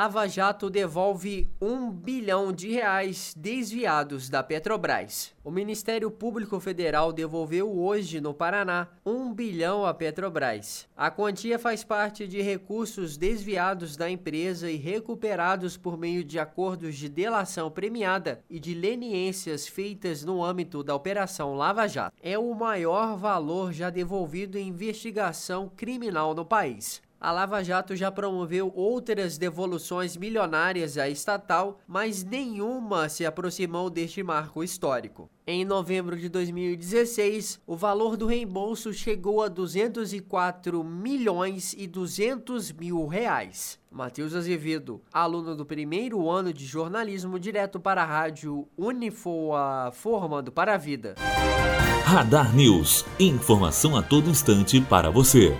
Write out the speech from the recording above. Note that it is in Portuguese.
Lava Jato devolve um bilhão de reais desviados da Petrobras. O Ministério Público Federal devolveu hoje no Paraná um bilhão à Petrobras. A quantia faz parte de recursos desviados da empresa e recuperados por meio de acordos de delação premiada e de leniências feitas no âmbito da Operação Lava Jato. É o maior valor já devolvido em investigação criminal no país. A Lava Jato já promoveu outras devoluções milionárias à estatal, mas nenhuma se aproximou deste marco histórico. Em novembro de 2016, o valor do reembolso chegou a 204 milhões e 200 mil reais. Matheus Azevedo, aluno do primeiro ano de jornalismo, direto para a rádio Unifoa, formando para a vida. Radar News. Informação a todo instante para você.